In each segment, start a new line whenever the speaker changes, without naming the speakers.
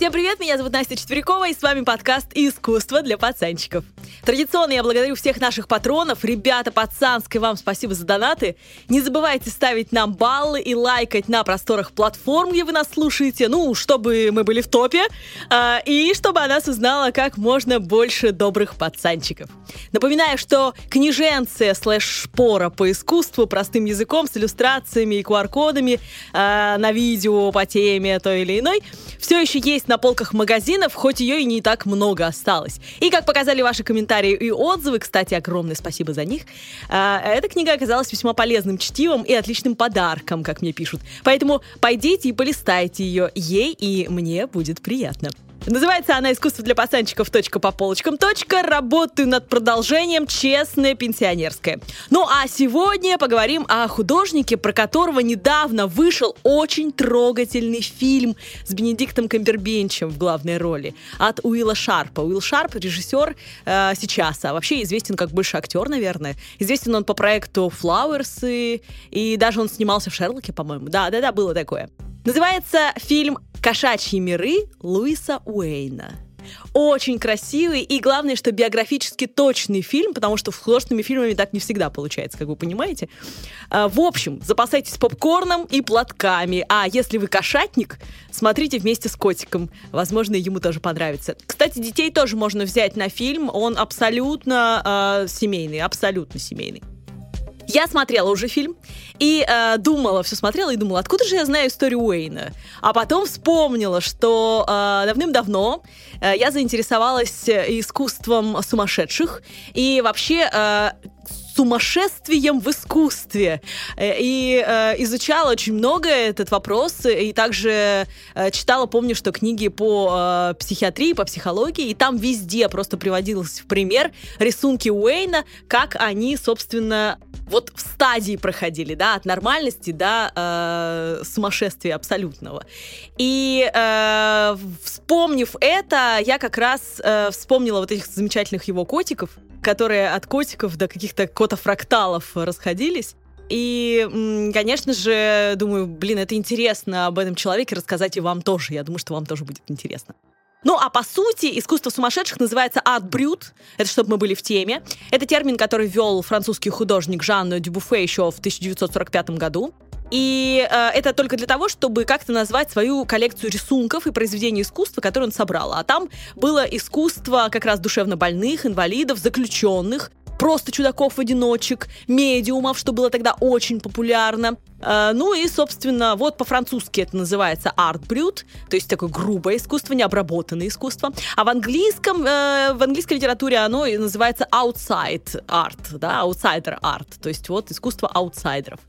Всем привет, меня зовут Настя Четверякова, и с вами подкаст «Искусство для пацанчиков». Традиционно я благодарю всех наших патронов. Ребята, пацанское вам спасибо за донаты. Не забывайте ставить нам баллы и лайкать на просторах платформ, где вы нас слушаете, ну, чтобы мы были в топе, э, и чтобы о нас узнала как можно больше добрых пацанчиков. Напоминаю, что книженция слэш-шпора по искусству простым языком с иллюстрациями и QR-кодами э, на видео по теме той или иной все еще есть на полках магазинов, хоть ее и не так много осталось. И как показали ваши комментарии и отзывы, кстати, огромное спасибо за них, э, эта книга оказалась весьма полезным чтивом и отличным подарком, как мне пишут. Поэтому пойдите и полистайте ее, ей и мне будет приятно. Называется она «Искусство для пацанчиков. Точка по полочкам. Точка. Работаю над продолжением. Честное пенсионерское». Ну а сегодня поговорим о художнике, про которого недавно вышел очень трогательный фильм с Бенедиктом Камбербенчем в главной роли от Уилла Шарпа. Уилл Шарп, режиссер э, сейчас, а вообще известен как больше актер, наверное. Известен он по проекту и, и даже он снимался в «Шерлоке», по-моему. Да-да-да, было такое. Называется фильм «Кошачьи миры» Луиса Уэйна. Очень красивый и, главное, что биографически точный фильм, потому что с художественными фильмами так не всегда получается, как вы понимаете. А, в общем, запасайтесь попкорном и платками. А если вы кошатник, смотрите вместе с котиком. Возможно, ему тоже понравится. Кстати, детей тоже можно взять на фильм. Он абсолютно э, семейный, абсолютно семейный. Я смотрела уже фильм и э, думала, все смотрела и думала, откуда же я знаю историю Уэйна? А потом вспомнила, что э, давным-давно э, я заинтересовалась искусством сумасшедших и вообще э, сумасшествием в искусстве. Э, и э, изучала очень много этот вопрос, и также э, читала, помню, что книги по э, психиатрии, по психологии, и там везде просто приводилось в пример рисунки Уэйна, как они, собственно, вот в стадии проходили, да, от нормальности до э, сумасшествия абсолютного. И э, вспомнив это, я как раз э, вспомнила вот этих замечательных его котиков, которые от котиков до каких-то котофракталов расходились. И, конечно же, думаю, блин, это интересно об этом человеке рассказать и вам тоже. Я думаю, что вам тоже будет интересно. Ну, а по сути, искусство сумасшедших называется арт-брют. Это чтобы мы были в теме. Это термин, который ввел французский художник Жан Дюбуфе еще в 1945 году. И э, это только для того, чтобы как-то назвать свою коллекцию рисунков и произведений искусства, которые он собрал. А там было искусство как раз душевно больных, инвалидов, заключенных, просто чудаков-одиночек, медиумов, что было тогда очень популярно. Э, ну и, собственно, вот по-французски это называется art brut, то есть такое грубое искусство, необработанное искусство. А в английском, э, в английской литературе оно называется outside art, да, outsider art, то есть вот искусство аутсайдеров.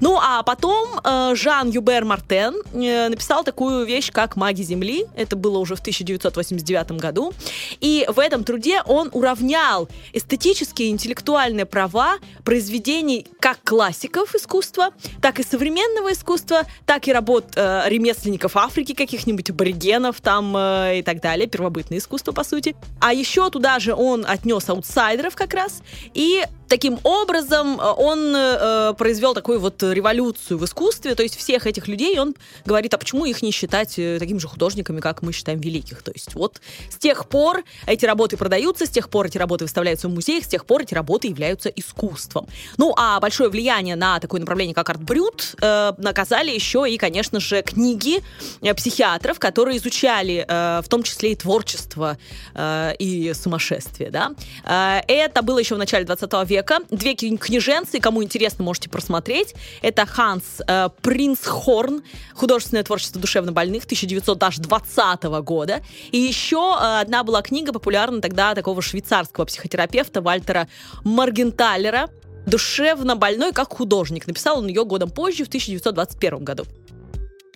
Ну, а потом э, Жан Юбер Мартен э, написал такую вещь, как «Маги Земли». Это было уже в 1989 году. И в этом труде он уравнял эстетические и интеллектуальные права произведений как классиков искусства, так и современного искусства, так и работ э, ремесленников Африки, каких-нибудь аборигенов там э, и так далее, первобытное искусство, по сути. А еще туда же он отнес аутсайдеров как раз, и таким образом э, он э, произвел такую вот революцию в искусстве, то есть всех этих людей он говорит, а почему их не считать э, такими же художниками, как мы считаем великих? То есть вот с тех пор эти работы продаются, с тех пор эти работы выставляются в музеях, с тех пор эти работы являются искусством. Ну, а большое влияние на такое направление, как арт-брют, э, наказали еще и, конечно же, книги э, психиатров, которые изучали э, в том числе и творчество э, и сумасшествие, да. Э, это было еще в начале 20 века, века. Две книженцы, кому интересно, можете просмотреть. Это Ханс э, Принцхорн, художественное творчество душевнобольных 1920 года. И еще э, одна была книга популярна тогда такого швейцарского психотерапевта Вальтера Маргенталера «Душевно больной как художник». Написал он ее годом позже, в 1921 году.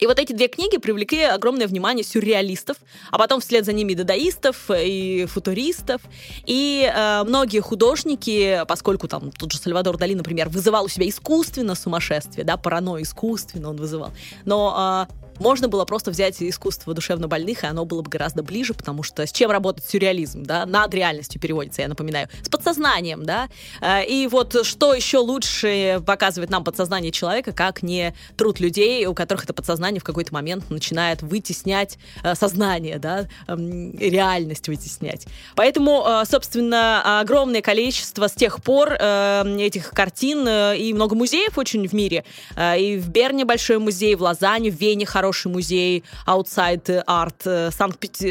И вот эти две книги привлекли огромное внимание сюрреалистов, а потом вслед за ними дадаистов и футуристов. И э, многие художники, поскольку там тот же Сальвадор Дали, например, вызывал у себя искусственно сумасшествие, да, паранойю искусственно он вызывал. Но э, можно было просто взять искусство душевно больных, и оно было бы гораздо ближе, потому что с чем работает сюрреализм, да, над реальностью переводится, я напоминаю, с подсознанием, да, э, и вот что еще лучше показывает нам подсознание человека, как не труд людей, у которых это подсознание в какой-то момент начинает вытеснять э, сознание, да, эм, реальность вытеснять. Поэтому, э, собственно, огромное количество с тех пор этих картин и много музеев очень в мире, и в Берне большой музей, в Лозанне, в Вене хороший хороший музей Outside Art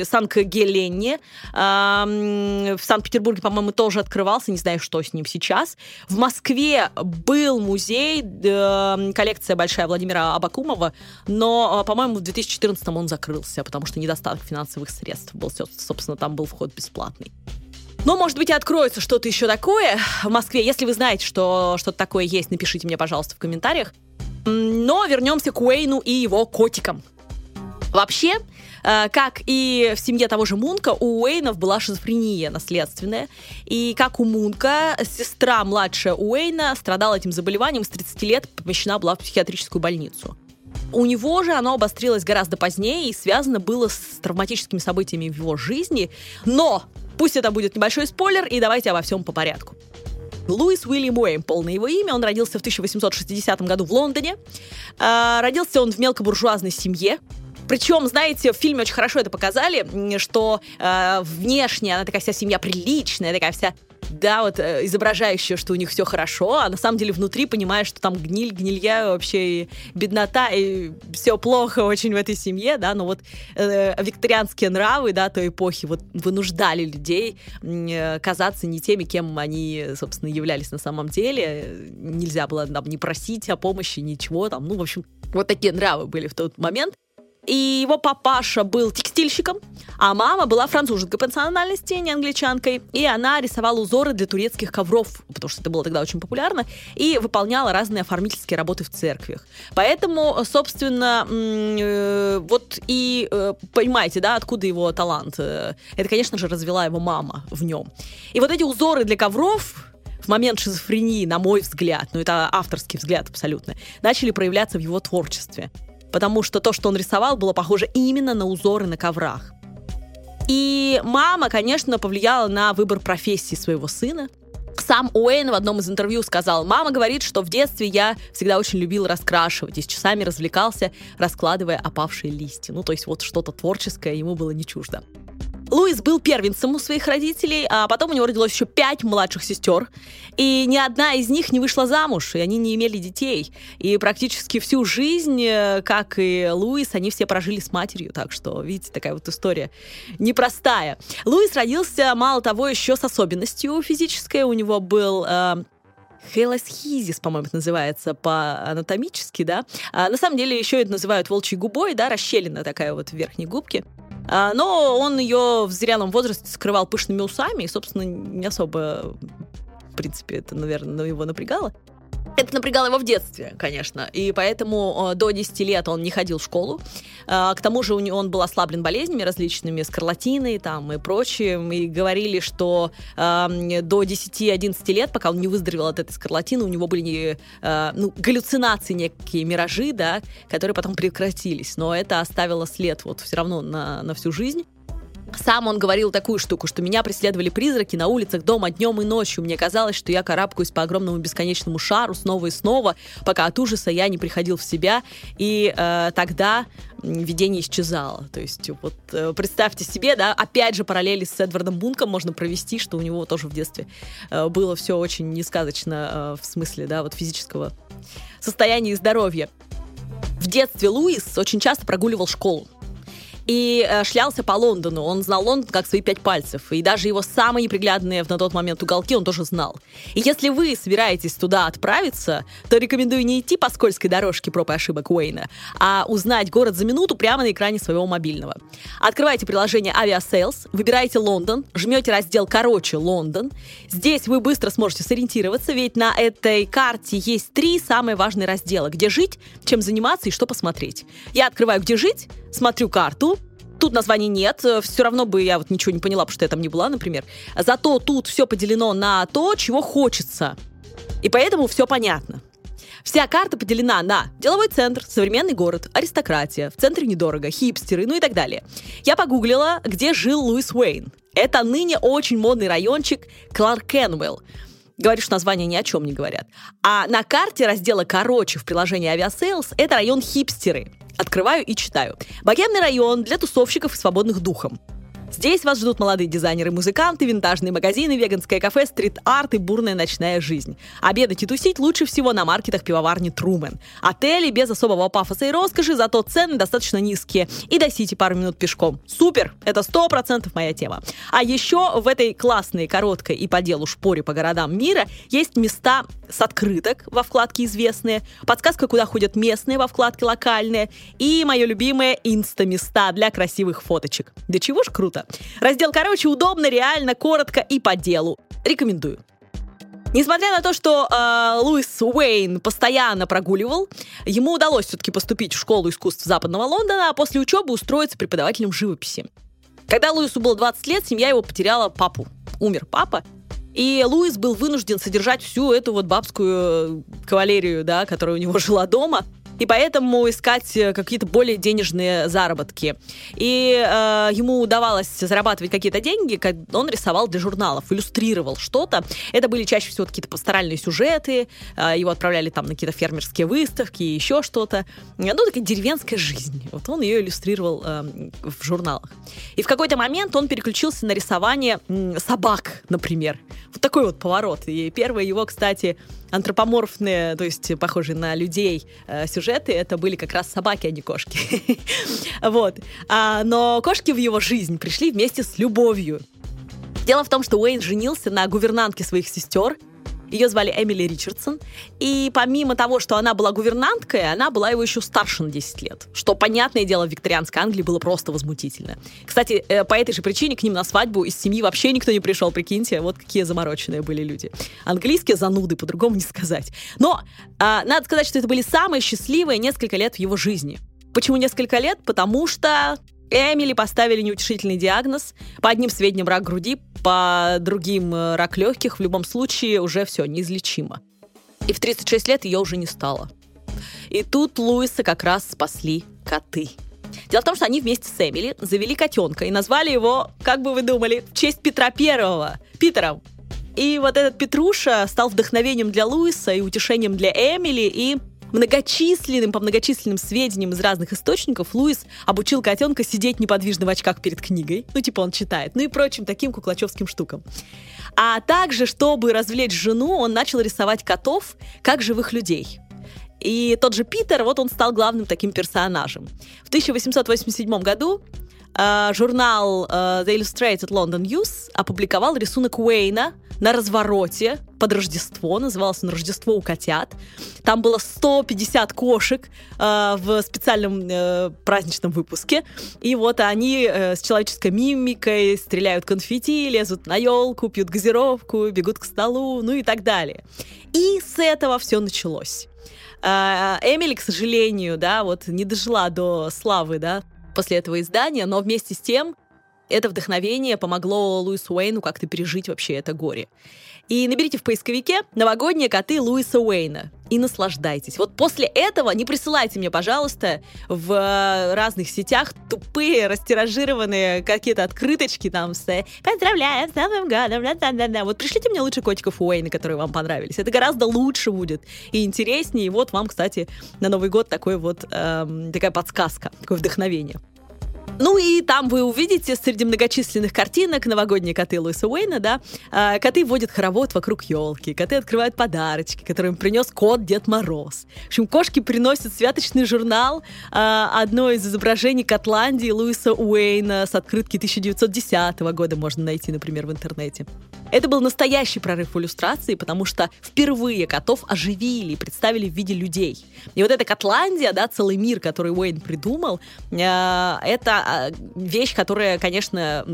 Санкт-Геленне. В Санкт-Петербурге, по-моему, тоже открывался, не знаю, что с ним сейчас. В Москве был музей, коллекция большая Владимира Абакумова, но, по-моему, в 2014 он закрылся, потому что недостаток финансовых средств был. Собственно, там был вход бесплатный. Но, может быть, и откроется что-то еще такое в Москве. Если вы знаете, что что-то такое есть, напишите мне, пожалуйста, в комментариях. Но вернемся к Уэйну и его котикам. Вообще, э, как и в семье того же Мунка, у Уэйнов была шизофрения наследственная. И как у Мунка, сестра младшая Уэйна страдала этим заболеванием, с 30 лет помещена была в психиатрическую больницу. У него же оно обострилось гораздо позднее и связано было с травматическими событиями в его жизни. Но пусть это будет небольшой спойлер, и давайте обо всем по порядку. Луис Уильям Уэйм, полное его имя. Он родился в 1860 году в Лондоне. А, родился он в мелкобуржуазной семье. Причем, знаете, в фильме очень хорошо это показали, что э, внешне она такая вся семья приличная, такая вся да, вот э, изображающая, что у них все хорошо, а на самом деле внутри понимаешь, что там гниль, гнилья вообще и беднота, и все плохо очень в этой семье, да, но вот э, викторианские нравы, да, той эпохи вот вынуждали людей э, казаться не теми, кем они, собственно, являлись на самом деле. Нельзя было там не просить о помощи, ничего там, ну, в общем, вот такие нравы были в тот момент. И его папаша был текстильщиком, а мама была француженкой по национальности, не англичанкой. И она рисовала узоры для турецких ковров, потому что это было тогда очень популярно, и выполняла разные оформительские работы в церквях. Поэтому, собственно, э, вот и э, понимаете, да, откуда его талант. Это, конечно же, развела его мама в нем. И вот эти узоры для ковров, в момент шизофрении, на мой взгляд, ну это авторский взгляд абсолютно, начали проявляться в его творчестве потому что то, что он рисовал, было похоже именно на узоры на коврах. И мама, конечно, повлияла на выбор профессии своего сына. Сам Уэйн в одном из интервью сказал, мама говорит, что в детстве я всегда очень любил раскрашивать и с часами развлекался, раскладывая опавшие листья. Ну, то есть вот что-то творческое ему было не чуждо. Луис был первенцем у своих родителей, а потом у него родилось еще пять младших сестер, и ни одна из них не вышла замуж, и они не имели детей. И практически всю жизнь, э, как и Луис, они все прожили с матерью, так что, видите, такая вот история непростая. Луис родился, мало того, еще с особенностью физической, у него был э, Хелосхизис, по-моему, это называется по-анатомически, да. А, на самом деле еще это называют волчьей губой, да, расщелина такая вот в верхней губке. А, но он ее в зрелом возрасте скрывал пышными усами, и, собственно, не особо, в принципе, это, наверное, его напрягало. Это напрягало его в детстве, конечно, и поэтому э, до 10 лет он не ходил в школу. Э, к тому же он был ослаблен болезнями различными, скарлатиной там и прочим, и говорили, что до 10-11 лет, пока он не выздоровел от этой скарлатины, у него были э, ну, галлюцинации, некие миражи, да, которые потом прекратились, но это оставило след вот все равно на, на всю жизнь. Сам он говорил такую штуку, что меня преследовали призраки на улицах дома днем и ночью. Мне казалось, что я карабкаюсь по огромному бесконечному шару снова и снова, пока от ужаса я не приходил в себя. И э, тогда видение исчезало. То есть вот э, представьте себе, да, опять же параллели с Эдвардом Бунком можно провести, что у него тоже в детстве э, было все очень несказочно э, в смысле, да, вот физического состояния и здоровья. В детстве Луис очень часто прогуливал школу и э, шлялся по Лондону. Он знал Лондон как свои пять пальцев. И даже его самые неприглядные на тот момент уголки он тоже знал. И если вы собираетесь туда отправиться, то рекомендую не идти по скользкой дорожке проб и ошибок Уэйна, а узнать город за минуту прямо на экране своего мобильного. Открывайте приложение Aviasales, выбираете Лондон, жмете раздел «Короче, Лондон». Здесь вы быстро сможете сориентироваться, ведь на этой карте есть три самые важные раздела. Где жить, чем заниматься и что посмотреть. Я открываю «Где жить», смотрю карту, Тут названий нет, все равно бы я вот ничего не поняла, потому что я там не была, например. Зато тут все поделено на то, чего хочется. И поэтому все понятно. Вся карта поделена на деловой центр, современный город, аристократия, в центре недорого, хипстеры, ну и так далее. Я погуглила, где жил Луис Уэйн. Это ныне очень модный райончик. Говорю, что названия ни о чем не говорят. А на карте раздела «Короче» в приложении Aviasales это район хипстеры. Открываю и читаю. Богемный район для тусовщиков и свободных духом. Здесь вас ждут молодые дизайнеры, музыканты, винтажные магазины, веганское кафе, стрит-арт и бурная ночная жизнь. Обедать и тусить лучше всего на маркетах пивоварни Трумен. Отели без особого пафоса и роскоши, зато цены достаточно низкие. И до Сити пару минут пешком. Супер! Это сто процентов моя тема. А еще в этой классной, короткой и по делу шпоре по городам мира есть места с открыток во вкладке «Известные», подсказка, куда ходят местные во вкладке «Локальные» и мое любимое инста-места для красивых фоточек. Да чего ж круто! Раздел, короче, удобно, реально, коротко и по делу. Рекомендую. Несмотря на то, что э, Луис Уэйн постоянно прогуливал, ему удалось все-таки поступить в школу искусств Западного Лондона, а после учебы устроиться преподавателем живописи. Когда Луису было 20 лет, семья его потеряла папу. Умер папа, и Луис был вынужден содержать всю эту вот бабскую кавалерию, да, которая у него жила дома и поэтому искать э, какие-то более денежные заработки. И э, ему удавалось зарабатывать какие-то деньги, он рисовал для журналов, иллюстрировал что-то. Это были чаще всего какие-то пасторальные сюжеты, э, его отправляли там на какие-то фермерские выставки, еще что-то. Ну, такая деревенская жизнь. Вот он ее иллюстрировал э, в журналах. И в какой-то момент он переключился на рисование собак, например. Вот такой вот поворот. И первое его, кстати, антропоморфные, то есть похожие на людей э, сюжеты, это были как раз собаки, а не кошки. вот. А, но кошки в его жизнь пришли вместе с любовью. Дело в том, что Уэйн женился на гувернантке своих сестер, ее звали Эмили Ричардсон. И помимо того, что она была гувернанткой, она была его еще старше на 10 лет. Что, понятное дело, в викторианской Англии было просто возмутительно. Кстати, э, по этой же причине к ним на свадьбу из семьи вообще никто не пришел, прикиньте. Вот какие замороченные были люди. Английские зануды, по-другому не сказать. Но а, надо сказать, что это были самые счастливые несколько лет в его жизни. Почему несколько лет? Потому что Эмили поставили неутешительный диагноз. По одним сведениям рак груди, по другим э, рак легких. В любом случае уже все, неизлечимо. И в 36 лет ее уже не стало. И тут Луиса как раз спасли коты. Дело в том, что они вместе с Эмили завели котенка и назвали его, как бы вы думали, в честь Петра Первого, Питером. И вот этот Петруша стал вдохновением для Луиса и утешением для Эмили, и многочисленным, по многочисленным сведениям из разных источников, Луис обучил котенка сидеть неподвижно в очках перед книгой, ну, типа он читает, ну и прочим таким куклачевским штукам. А также, чтобы развлечь жену, он начал рисовать котов как живых людей. И тот же Питер, вот он стал главным таким персонажем. В 1887 году журнал э, The Illustrated London News опубликовал рисунок Уэйна на развороте под Рождество, назывался он «Рождество у котят». Там было 150 кошек э, в специальном э, праздничном выпуске. И вот они э, с человеческой мимикой стреляют конфетти, лезут на елку, пьют газировку, бегут к столу, ну и так далее. И с этого все началось. Э, Эмили, к сожалению, да, вот не дожила до славы, да, после этого издания, но вместе с тем это вдохновение помогло Луису Уэйну как-то пережить вообще это горе. И наберите в поисковике «Новогодние коты Луиса Уэйна» и наслаждайтесь. Вот после этого не присылайте мне, пожалуйста, в э, разных сетях тупые, растиражированные какие-то открыточки там с «Поздравляю с Новым годом!» да, да, да. Вот пришлите мне лучше котиков Уэйна, которые вам понравились. Это гораздо лучше будет и интереснее. И вот вам, кстати, на Новый год такой вот, эм, такая подсказка, такое вдохновение. Ну и там вы увидите среди многочисленных картинок новогодние коты Луиса Уэйна, да, а, коты водят хоровод вокруг елки, коты открывают подарочки, которые им принес кот Дед Мороз. В общем, кошки приносят святочный журнал, а, одно из изображений Котландии Луиса Уэйна с открытки 1910 года можно найти, например, в интернете. Это был настоящий прорыв в иллюстрации, потому что впервые котов оживили и представили в виде людей. И вот эта Котландия, да, целый мир, который Уэйн придумал, э, это а, вещь, которая, конечно,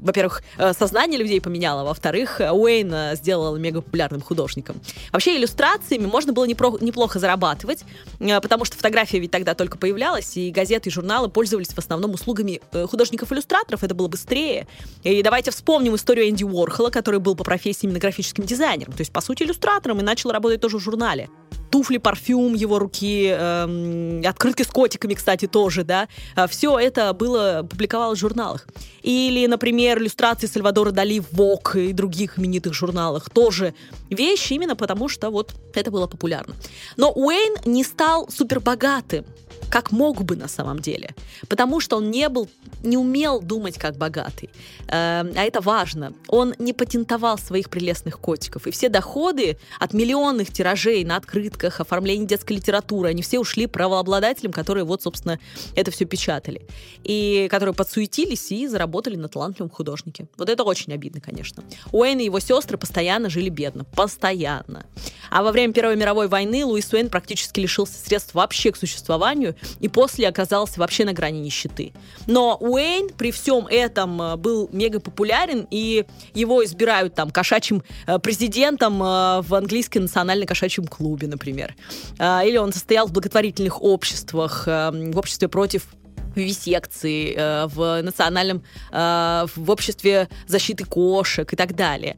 во-первых, э, сознание людей поменяла, во-вторых, Уэйн сделал мега популярным художником. Вообще иллюстрациями можно было непро- неплохо зарабатывать, э, потому что фотография ведь тогда только появлялась, и газеты и журналы пользовались в основном услугами художников-иллюстраторов, это было быстрее. И давайте вспомним историю Энди Уорхола, который был по профессии именно графическим дизайнером, то есть, по сути, иллюстратором, и начал работать тоже в журнале. Туфли, парфюм его руки, э, открытки с котиками, кстати, тоже, да, все это было, публиковалось в журналах. Или, например, иллюстрации Сальвадора Дали в Vogue и других именитых журналах. Тоже вещи именно потому, что вот это было популярно. Но Уэйн не стал супербогатым как мог бы на самом деле. Потому что он не был, не умел думать как богатый. Э, а это важно. Он не патентовал своих прелестных котиков. И все доходы от миллионных тиражей на открытках, оформления детской литературы, они все ушли правообладателям, которые вот, собственно, это все печатали. И которые подсуетились и заработали на талантливом художнике. Вот это очень обидно, конечно. Уэйн и его сестры постоянно жили бедно. Постоянно. А во время Первой мировой войны Луис Уэйн практически лишился средств вообще к существованию и после оказался вообще на грани нищеты. Но Уэйн при всем этом э, был мега популярен, и его избирают там кошачьим э, президентом э, в английском национальном кошачьем клубе, например. Или он состоял в благотворительных обществах, в обществе против вивисекции, в национальном, в обществе защиты кошек и так далее.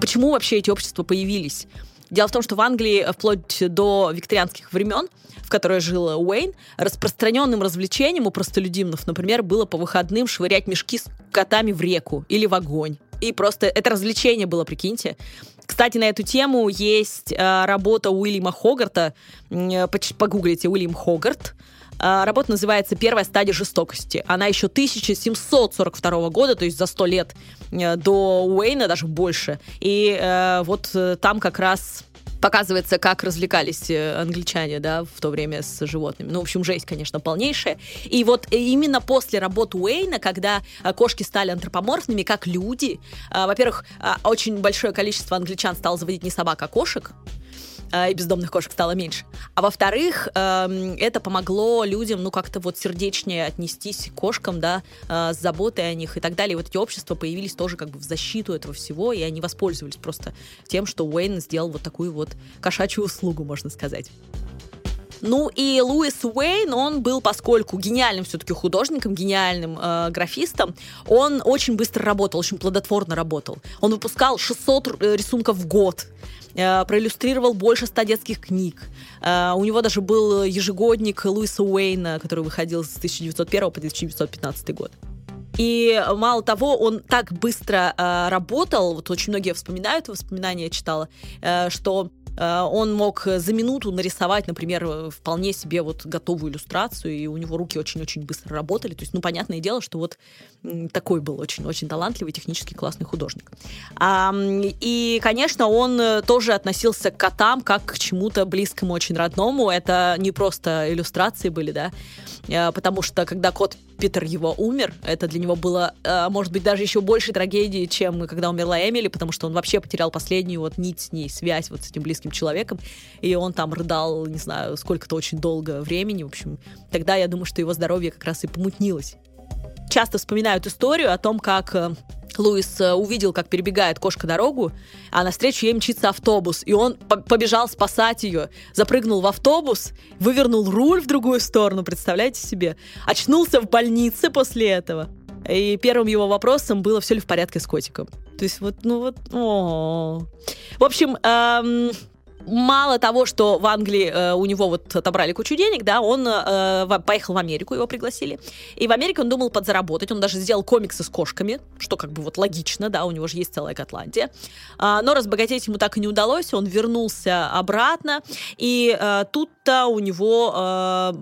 Почему вообще эти общества появились? Дело в том, что в Англии вплоть до викторианских времен в которой жил Уэйн, распространенным развлечением у простолюдинов, например, было по выходным швырять мешки с котами в реку или в огонь. И просто это развлечение было, прикиньте. Кстати, на эту тему есть э, работа Уильяма Хогарта. Э, погуглите Уильям Хогарт. Э, работа называется «Первая стадия жестокости». Она еще 1742 года, то есть за 100 лет э, до Уэйна, даже больше. И э, вот э, там как раз показывается, как развлекались э, англичане, да, в то время с животными. Ну, в общем, жесть, конечно, полнейшая. И вот именно после работы Уэйна, когда кошки стали антропоморфными, как люди, во-первых, очень большое количество англичан стало заводить не собак, а кошек, и бездомных кошек стало меньше. А во-вторых, эм, это помогло людям, ну, как-то вот сердечнее отнестись к кошкам, да, э, с заботой о них и так далее. И вот эти общества появились тоже как бы в защиту этого всего, и они воспользовались просто тем, что Уэйн сделал вот такую вот кошачью услугу, можно сказать. Ну и Луис Уэйн, он был, поскольку гениальным все-таки художником, гениальным э, графистом, он очень быстро работал, очень плодотворно работал. Он выпускал 600 рисунков в год. Э, проиллюстрировал больше ста детских книг. Э, у него даже был ежегодник Луиса Уэйна, который выходил с 1901 по 1915 год. И мало того, он так быстро э, работал, вот очень многие вспоминают, воспоминания читала, э, что Э, он мог за минуту нарисовать, например, вполне себе вот готовую иллюстрацию, и у него руки очень-очень быстро работали. То есть, ну, понятное дело, что вот такой был очень-очень талантливый, технически классный художник. И, конечно, он тоже относился к котам как к чему-то близкому, очень родному. Это не просто иллюстрации были, да, э, потому что когда кот Питер его умер, это для него было, э, может быть, даже еще большей трагедией, чем когда умерла Эмили, потому что он вообще потерял последнюю вот нить с ней, связь вот с этим близким человеком, и он там рыдал, не знаю, сколько-то очень долго времени, в общем. Тогда я думаю, что его здоровье как раз и помутнилось. Часто вспоминают историю о том, как э, Луис э, увидел, как перебегает кошка дорогу, а навстречу ей мчится автобус, и он побежал спасать ее, запрыгнул в автобус, вывернул руль в другую сторону, представляете себе, очнулся в больнице после этого. И первым его вопросом было, все ли в порядке с котиком. То есть вот, ну вот, о, В общем, эм, мало того, что в Англии э, у него вот отобрали кучу денег, да, он э, поехал в Америку, его пригласили. И в Америке он думал подзаработать. Он даже сделал комиксы с кошками, что как бы вот логично, да, у него же есть целая Готландия. А, но разбогатеть ему так и не удалось. Он вернулся обратно. И э, тут-то у него э,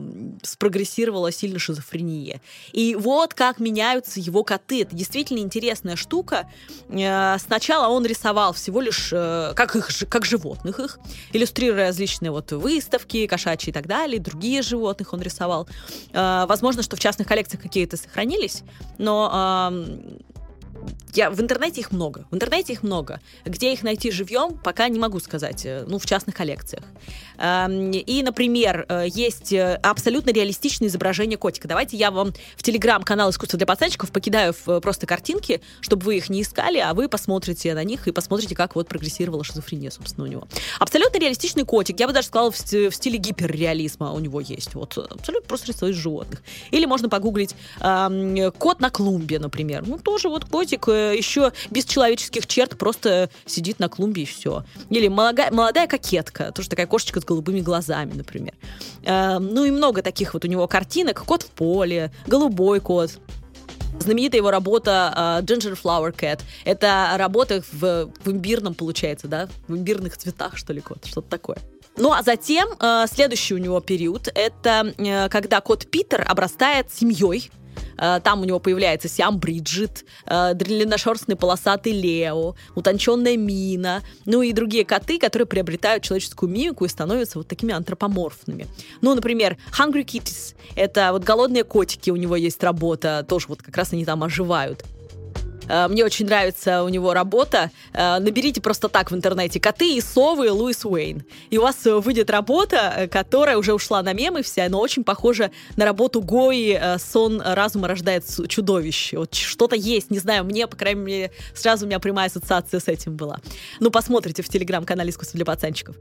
спрогрессировала сильно шизофрения. И вот как меняются его коты. Это действительно интересная штука. Э, сначала он рисовал всего лишь э, как их, как животных их иллюстрируя различные вот выставки, кошачьи и так далее, другие животных он рисовал. А, возможно, что в частных коллекциях какие-то сохранились, но я, в интернете их много. В интернете их много. Где их найти живьем, пока не могу сказать. Э, ну, в частных коллекциях. Эм, и, например, э, есть э, абсолютно реалистичное изображение котика. Давайте я вам в телеграм-канал «Искусство для пацанчиков» покидаю просто картинки, чтобы вы их не искали, а вы посмотрите на них и посмотрите, как вот прогрессировала шизофрения, собственно, у него. Абсолютно реалистичный котик. Я бы даже сказала, в стиле гиперреализма у него есть. Вот абсолютно просто рисует животных. Или можно погуглить эм, кот на клумбе, например. Ну, тоже вот котик котик э, еще без человеческих черт просто сидит на клумбе и все. Или молодая, молодая кокетка, тоже такая кошечка с голубыми глазами, например. Э, ну и много таких вот у него картинок. Кот в поле, голубой кот. Знаменитая его работа uh, Ginger Flower Cat. Это работа в, в имбирном, получается, да? В имбирных цветах, что ли, кот, что-то такое. Ну а затем э, следующий у него период это э, когда кот Питер обрастает семьей. Э, там у него появляется Сиам Бриджит, э, длинношерстный полосатый Лео, утонченная Мина, ну и другие коты, которые приобретают человеческую мимику и становятся вот такими антропоморфными. Ну, например, Hungry Kitties — это вот голодные котики, у него есть работа, тоже вот как раз они там оживают. Э, мне очень нравится у него работа. Э, наберите просто так в интернете «Коты и совы Луис Уэйн». И у вас э, выйдет работа, которая уже ушла на мемы вся, но очень похожа на работу Гои «Сон разума рождает чудовище». Вот что-то есть, не знаю, мне, по крайней мере, сразу у меня прямая ассоциация с этим была. Ну, посмотрите в телеграм-канале «Искусство для пацанчиков».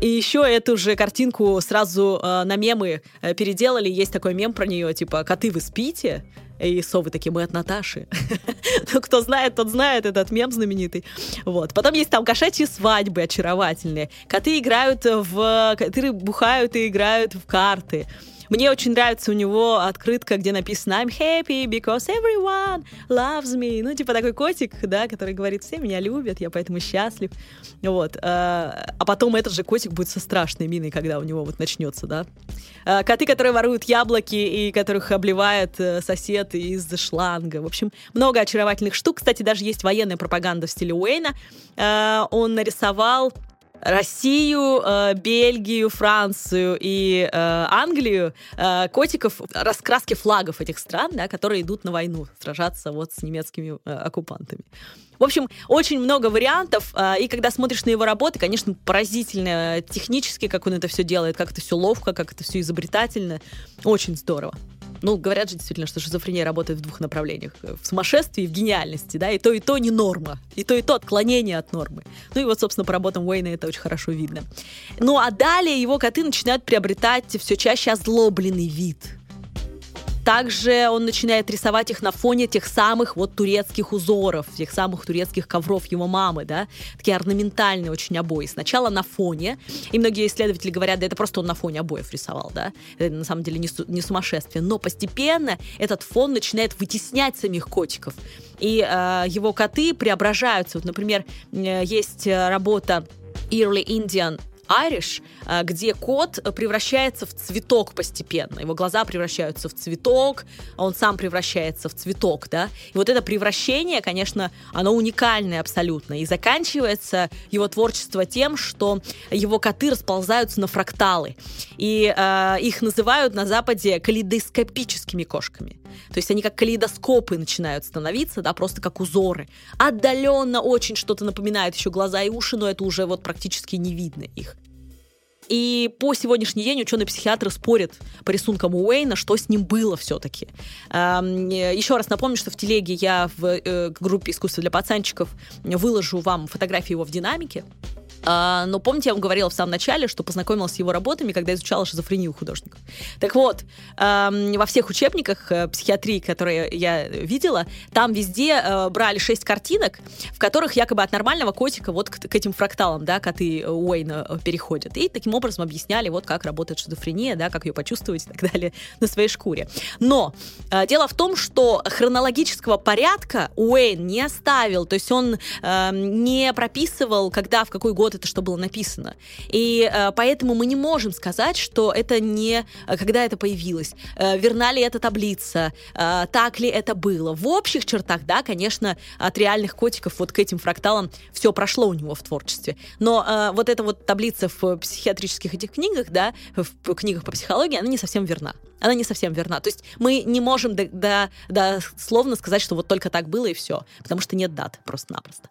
И еще эту же картинку сразу э, на мемы э, переделали. Есть такой мем про нее, типа «Коты, вы спите?» И совы такие, мы от Наташи. ну, кто знает, тот знает этот мем знаменитый. Вот. Потом есть там кошачьи свадьбы очаровательные. Коты играют в... Коты бухают и играют в карты. Мне очень нравится у него открытка, где написано I'm happy because everyone loves me. Ну, типа такой котик, да, который говорит, все меня любят, я поэтому счастлив. Вот. А, а потом этот же котик будет со страшной миной, когда у него вот начнется, да. А, коты, которые воруют яблоки и которых обливает э, сосед из шланга. В общем, много очаровательных штук. Кстати, даже есть военная пропаганда в стиле Уэйна. Он нарисовал Россию, э, Бельгию, Францию и э, Англию э, котиков, раскраски флагов этих стран, да, которые идут на войну, сражаться вот с немецкими э, оккупантами. В общем, очень много вариантов, э, и когда смотришь на его работы, конечно, поразительно технически, как он это все делает, как это все ловко, как это все изобретательно. Очень здорово. Ну, говорят же действительно, что шизофрения работает в двух направлениях. В сумасшествии и в гениальности, да, и то, и то не норма, и то, и то отклонение от нормы. Ну и вот, собственно, по работам Уэйна это очень хорошо видно. Ну а далее его коты начинают приобретать все чаще озлобленный вид – также он начинает рисовать их на фоне тех самых вот турецких узоров, тех самых турецких ковров его мамы, да, такие орнаментальные очень обои. Сначала на фоне, и многие исследователи говорят, да это просто он на фоне обоев рисовал, да, это на самом деле не, не сумасшествие, но постепенно этот фон начинает вытеснять самих котиков. И э, его коты преображаются. Вот, например, э, есть работа Early Indian Irish, э, где кот превращается в цветок постепенно. Его глаза превращаются в цветок, а он сам превращается в цветок, да. И вот это превращение, конечно, оно уникальное абсолютно. И заканчивается его творчество тем, что его коты расползаются на фракталы. И э, их называют на Западе калейдоскопическими кошками. То есть они как калейдоскопы начинают становиться, да, просто как узоры. Отдаленно очень что-то напоминает еще глаза и уши, но это уже вот практически не видно их. И по сегодняшний день ученые-психиатры спорят по рисункам Уэйна, что с ним было все-таки. Еще раз напомню, что в телеге я в э, группе «Искусство для пацанчиков» выложу вам фотографии его в динамике. А, но помните, я вам говорила в самом начале, что познакомилась с его работами, когда изучала шизофрению художников. Так вот, во всех учебниках э, психиатрии, которые я видела, там везде э, брали шесть картинок, в которых якобы от нормального котика вот к, этим фракталам, да, коты Уэйна э, переходят. И таким образом объясняли, вот как работает шизофрения, да, как ее почувствовать и так далее на своей шкуре. Но дело в том, что хронологического порядка Уэйн не оставил, то есть он не прописывал, когда, в какой год это что было написано. И э, поэтому мы не можем сказать, что это не... Э, когда это появилось. Э, верна ли эта таблица? Э, так ли это было? В общих чертах, да, конечно, от реальных котиков вот к этим фракталам все прошло у него в творчестве. Но э, вот эта вот таблица в психиатрических этих книгах, да, в книгах по психологии, она не совсем верна. Она не совсем верна. То есть мы не можем до, до, словно сказать, что вот только так было и все, потому что нет дат просто-напросто.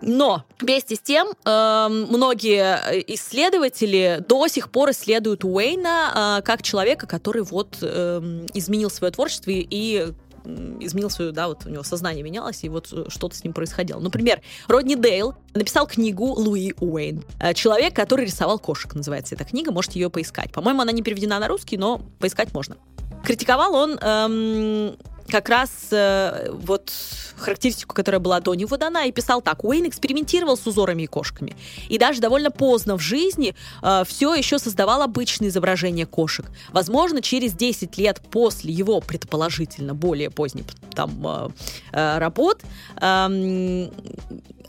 Но вместе с тем э, многие исследователи до сих пор исследуют Уэйна э, как человека, который вот э, изменил свое творчество и, и изменил свою, да, вот у него сознание менялось, и вот что-то с ним происходило. Например, Родни Дейл написал книгу Луи Уэйн. Э, Человек, который рисовал кошек, называется эта книга, можете ее поискать. По-моему, она не переведена на русский, но поискать можно. Критиковал он эм, как раз э, вот характеристику, которая была до него дана, и писал так. Уэйн экспериментировал с узорами и кошками. И даже довольно поздно в жизни э, все еще создавал обычные изображения кошек. Возможно, через 10 лет после его, предположительно, более поздних там э, э, работ, э,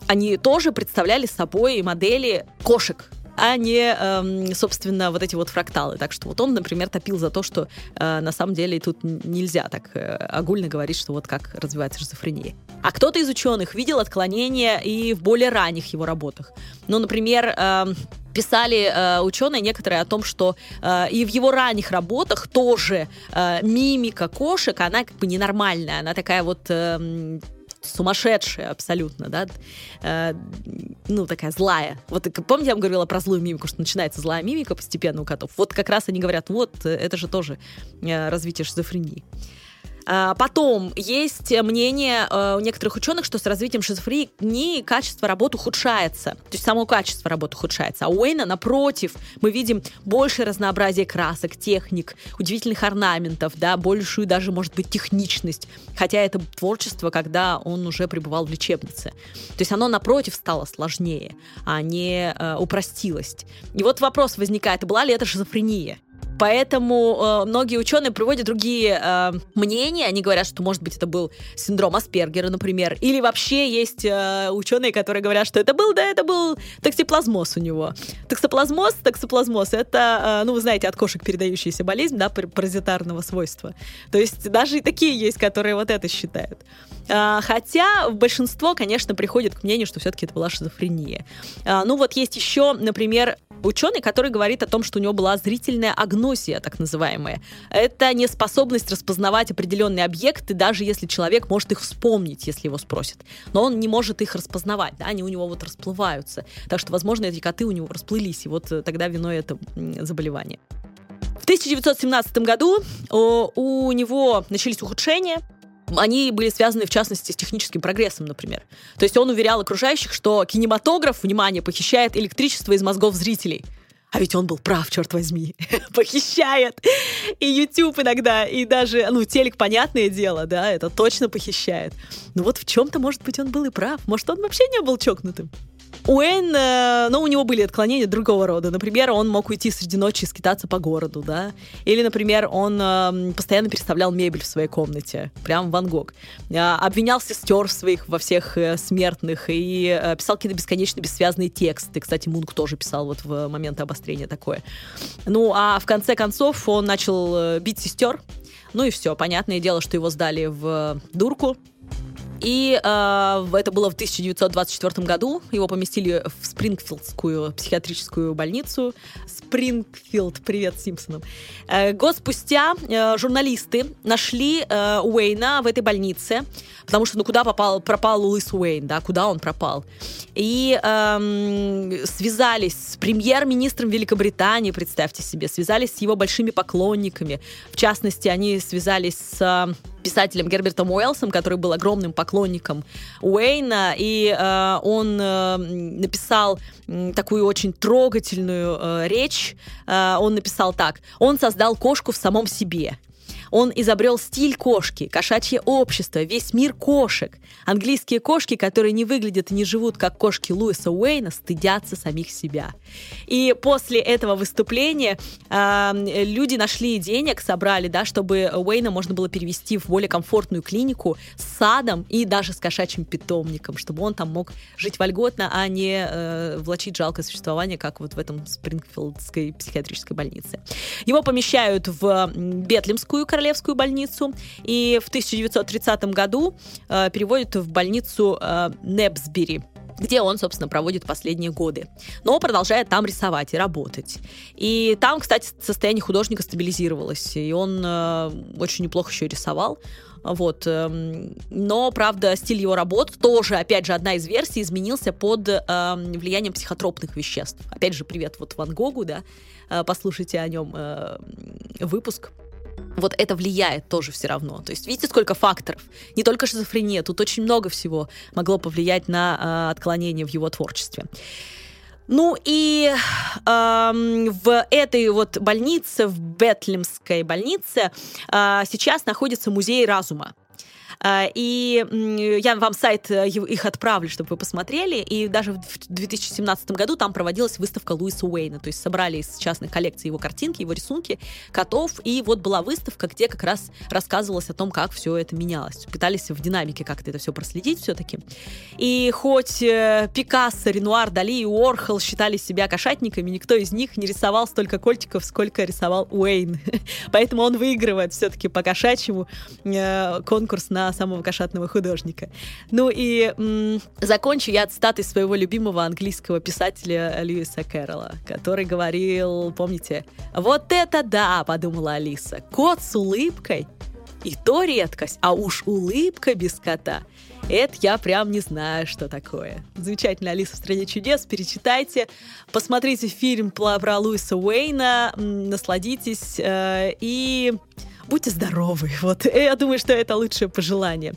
они тоже представляли собой модели кошек, а не, эм, собственно, вот эти вот фракталы. Так что вот он, например, топил за то, что э, на самом деле тут нельзя так э, огульно говорить, что вот как развивается шизофрения. А кто-то из ученых видел отклонения и в более ранних его работах. Ну, например, э, писали э, ученые некоторые о том, что э, и в его ранних работах тоже мимика кошек, она как бы ненормальная, она такая вот э, сумасшедшая абсолютно, да, э, ну, такая злая. Вот помните, я вам говорила про злую мимику, что начинается злая мимика постепенно у котов? Вот как раз они говорят, вот, это же тоже э, развитие шизофрении. А, потом есть мнение э, у некоторых ученых, что с развитием шизофрении качество работы ухудшается. То есть само качество работы ухудшается. А у Уэйна, напротив, мы видим больше разнообразия красок, техник, удивительных орнаментов, да, большую даже, может быть, техничность. Хотя это творчество, когда он уже пребывал в лечебнице. То есть оно, напротив, стало сложнее, а не э, упростилось. И вот вопрос возникает, была ли это шизофрения? Поэтому э, многие ученые приводят другие э, мнения. Они говорят, что, может быть, это был синдром Аспергера, например. Или вообще есть э, ученые, которые говорят, что это был, да, это был токсиплазмоз у него. Токсоплазмоз, токсоплазмоз — это, э, ну, вы знаете, от кошек передающаяся болезнь, да, паразитарного свойства. То есть даже и такие есть, которые вот это считают. А, хотя большинство, конечно, приходит к мнению, что все-таки это была шизофрения. А, ну вот есть еще, например, ученый, который говорит о том, что у него была зрительная агносия, так называемая. Это неспособность распознавать определенные объекты, даже если человек может их вспомнить, если его спросят. Но он не может их распознавать, да, они у него вот расплываются. Так что, возможно, эти коты у него расплылись, и вот э, тогда виной это заболевание. В 1917 году у него начались ухудшения, они были связаны, в частности, с техническим прогрессом, например. То есть он уверял окружающих, что кинематограф, внимание, похищает электричество из мозгов зрителей. А ведь он был прав, черт возьми. похищает. И YouTube иногда, и даже, ну, телек, понятное дело, да, это точно похищает. Но вот в чем-то, может быть, он был и прав. Может, он вообще не был чокнутым. Уэйн, э, ну, у него были отклонения другого рода. Например, он мог уйти среди ночи и скитаться по городу, да. Или, например, он э, постоянно переставлял мебель в своей комнате. Прям Ван Гог. Э, обвинял сестер своих во всех э, смертных и э, писал какие-то бесконечно бессвязные тексты. Кстати, Мунк тоже писал вот в момент обострения такое. Ну, а в конце концов он начал э, бить сестер. Ну и все. Понятное дело, что его сдали в дурку и э, это было в 1924 году. Его поместили в Спрингфилдскую психиатрическую больницу. Спрингфилд, привет Симпсонам. Э, год спустя э, журналисты нашли э, Уэйна в этой больнице, потому что ну куда попал, пропал Луис Уэйн, да, куда он пропал. И э, связались с премьер-министром Великобритании, представьте себе, связались с его большими поклонниками. В частности, они связались с писателем Гербертом Уэллсом, который был огромным поклонником Уэйна, и э, он э, написал э, такую очень трогательную э, речь. Э, он написал так: он создал кошку в самом себе. Он изобрел стиль кошки, кошачье общество, весь мир кошек. Английские кошки, которые не выглядят и не живут, как кошки Луиса Уэйна, стыдятся самих себя. И после этого выступления э, люди нашли денег, собрали, да, чтобы Уэйна можно было перевести в более комфортную клинику с садом и даже с кошачьим питомником, чтобы он там мог жить вольготно, а не э, влачить жалкое существование, как вот в этом Спрингфилдской психиатрической больнице. Его помещают в Бетлемскую королевскую больницу, и в 1930 году э, переводят в больницу э, Небсбери где он, собственно, проводит последние годы. Но продолжает там рисовать и работать. И там, кстати, состояние художника стабилизировалось, и он э, очень неплохо еще рисовал. Вот. Э, но, правда, стиль его работ тоже, опять же, одна из версий изменился под э, влиянием психотропных веществ. Опять же, привет вот Ван Гогу, да, э, послушайте о нем э, выпуск вот это влияет тоже все равно. То есть видите, сколько факторов. Не только шизофрения, тут очень много всего могло повлиять на э, отклонение в его творчестве. Ну и э, в этой вот больнице, в Бетлемской больнице, э, сейчас находится музей разума. А, и я вам сайт э, их отправлю, чтобы вы посмотрели. И даже в 2017 году там проводилась выставка Луиса Уэйна. То есть собрали из частных коллекций его картинки, его рисунки, котов. И вот была выставка, где как раз рассказывалось о том, как все это менялось. Пытались в динамике как-то это все проследить все-таки. И хоть э, Пикассо, Ренуар, Дали и Уорхол считали себя кошатниками, никто из них не рисовал столько кольтиков, сколько рисовал Уэйн. Поэтому он выигрывает все-таки по кошачьему э, конкурс на самого кошатного художника. Ну и м- закончу я цитатой своего любимого английского писателя Льюиса Кэрролла, который говорил, помните, «Вот это да!» — подумала Алиса. «Кот с улыбкой и то редкость, а уж улыбка без кота. Это я прям не знаю, что такое. Замечательно, Алиса в стране чудес. Перечитайте, посмотрите фильм про Луиса Уэйна, насладитесь э, и будьте здоровы. Вот, я думаю, что это лучшее пожелание.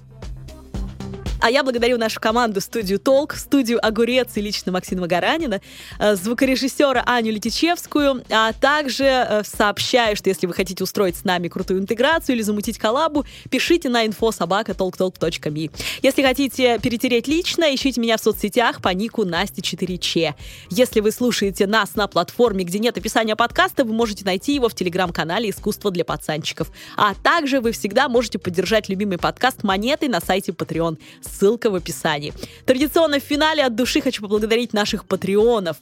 А я благодарю нашу команду студию «Толк», студию «Огурец» и лично Максима Гаранина, э, звукорежиссера Аню Летичевскую, а также э, сообщаю, что если вы хотите устроить с нами крутую интеграцию или замутить коллабу, пишите на infosobaka.talktalk.me. Если хотите перетереть лично, ищите меня в соцсетях по нику Насти 4Ч. Если вы слушаете нас на платформе, где нет описания подкаста, вы можете найти его в телеграм-канале «Искусство для пацанчиков». А также вы всегда можете поддержать любимый подкаст монетой на сайте Patreon ссылка в описании. Традиционно в финале от души хочу поблагодарить наших патреонов.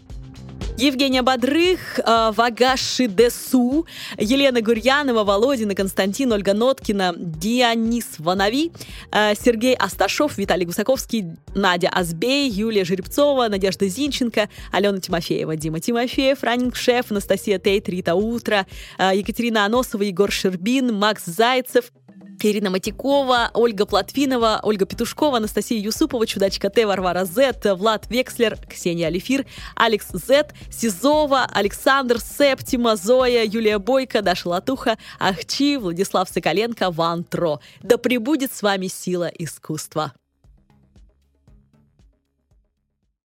Евгения Бодрых, э, Вагаши Десу, Елена Гурьянова, Володина, Константин, Ольга Ноткина, Дионис Ванави, э, Сергей Асташов, Виталий Гусаковский, Надя Азбей, Юлия Жеребцова, Надежда Зинченко, Алена Тимофеева, Дима Тимофеев, Раннинг Шеф, Анастасия Тейт, Рита Утро, э, Екатерина Аносова, Егор Щербин, Макс Зайцев, Ирина Матикова, Ольга Платвинова, Ольга Петушкова, Анастасия Юсупова, Чудачка Т, Варвара З, Влад Векслер, Ксения Алифир, Алекс З, Сизова, Александр Септима, Зоя, Юлия Бойко, Даша Латуха, Ахчи, Владислав Соколенко, Ван Тро. Да пребудет с вами сила искусства.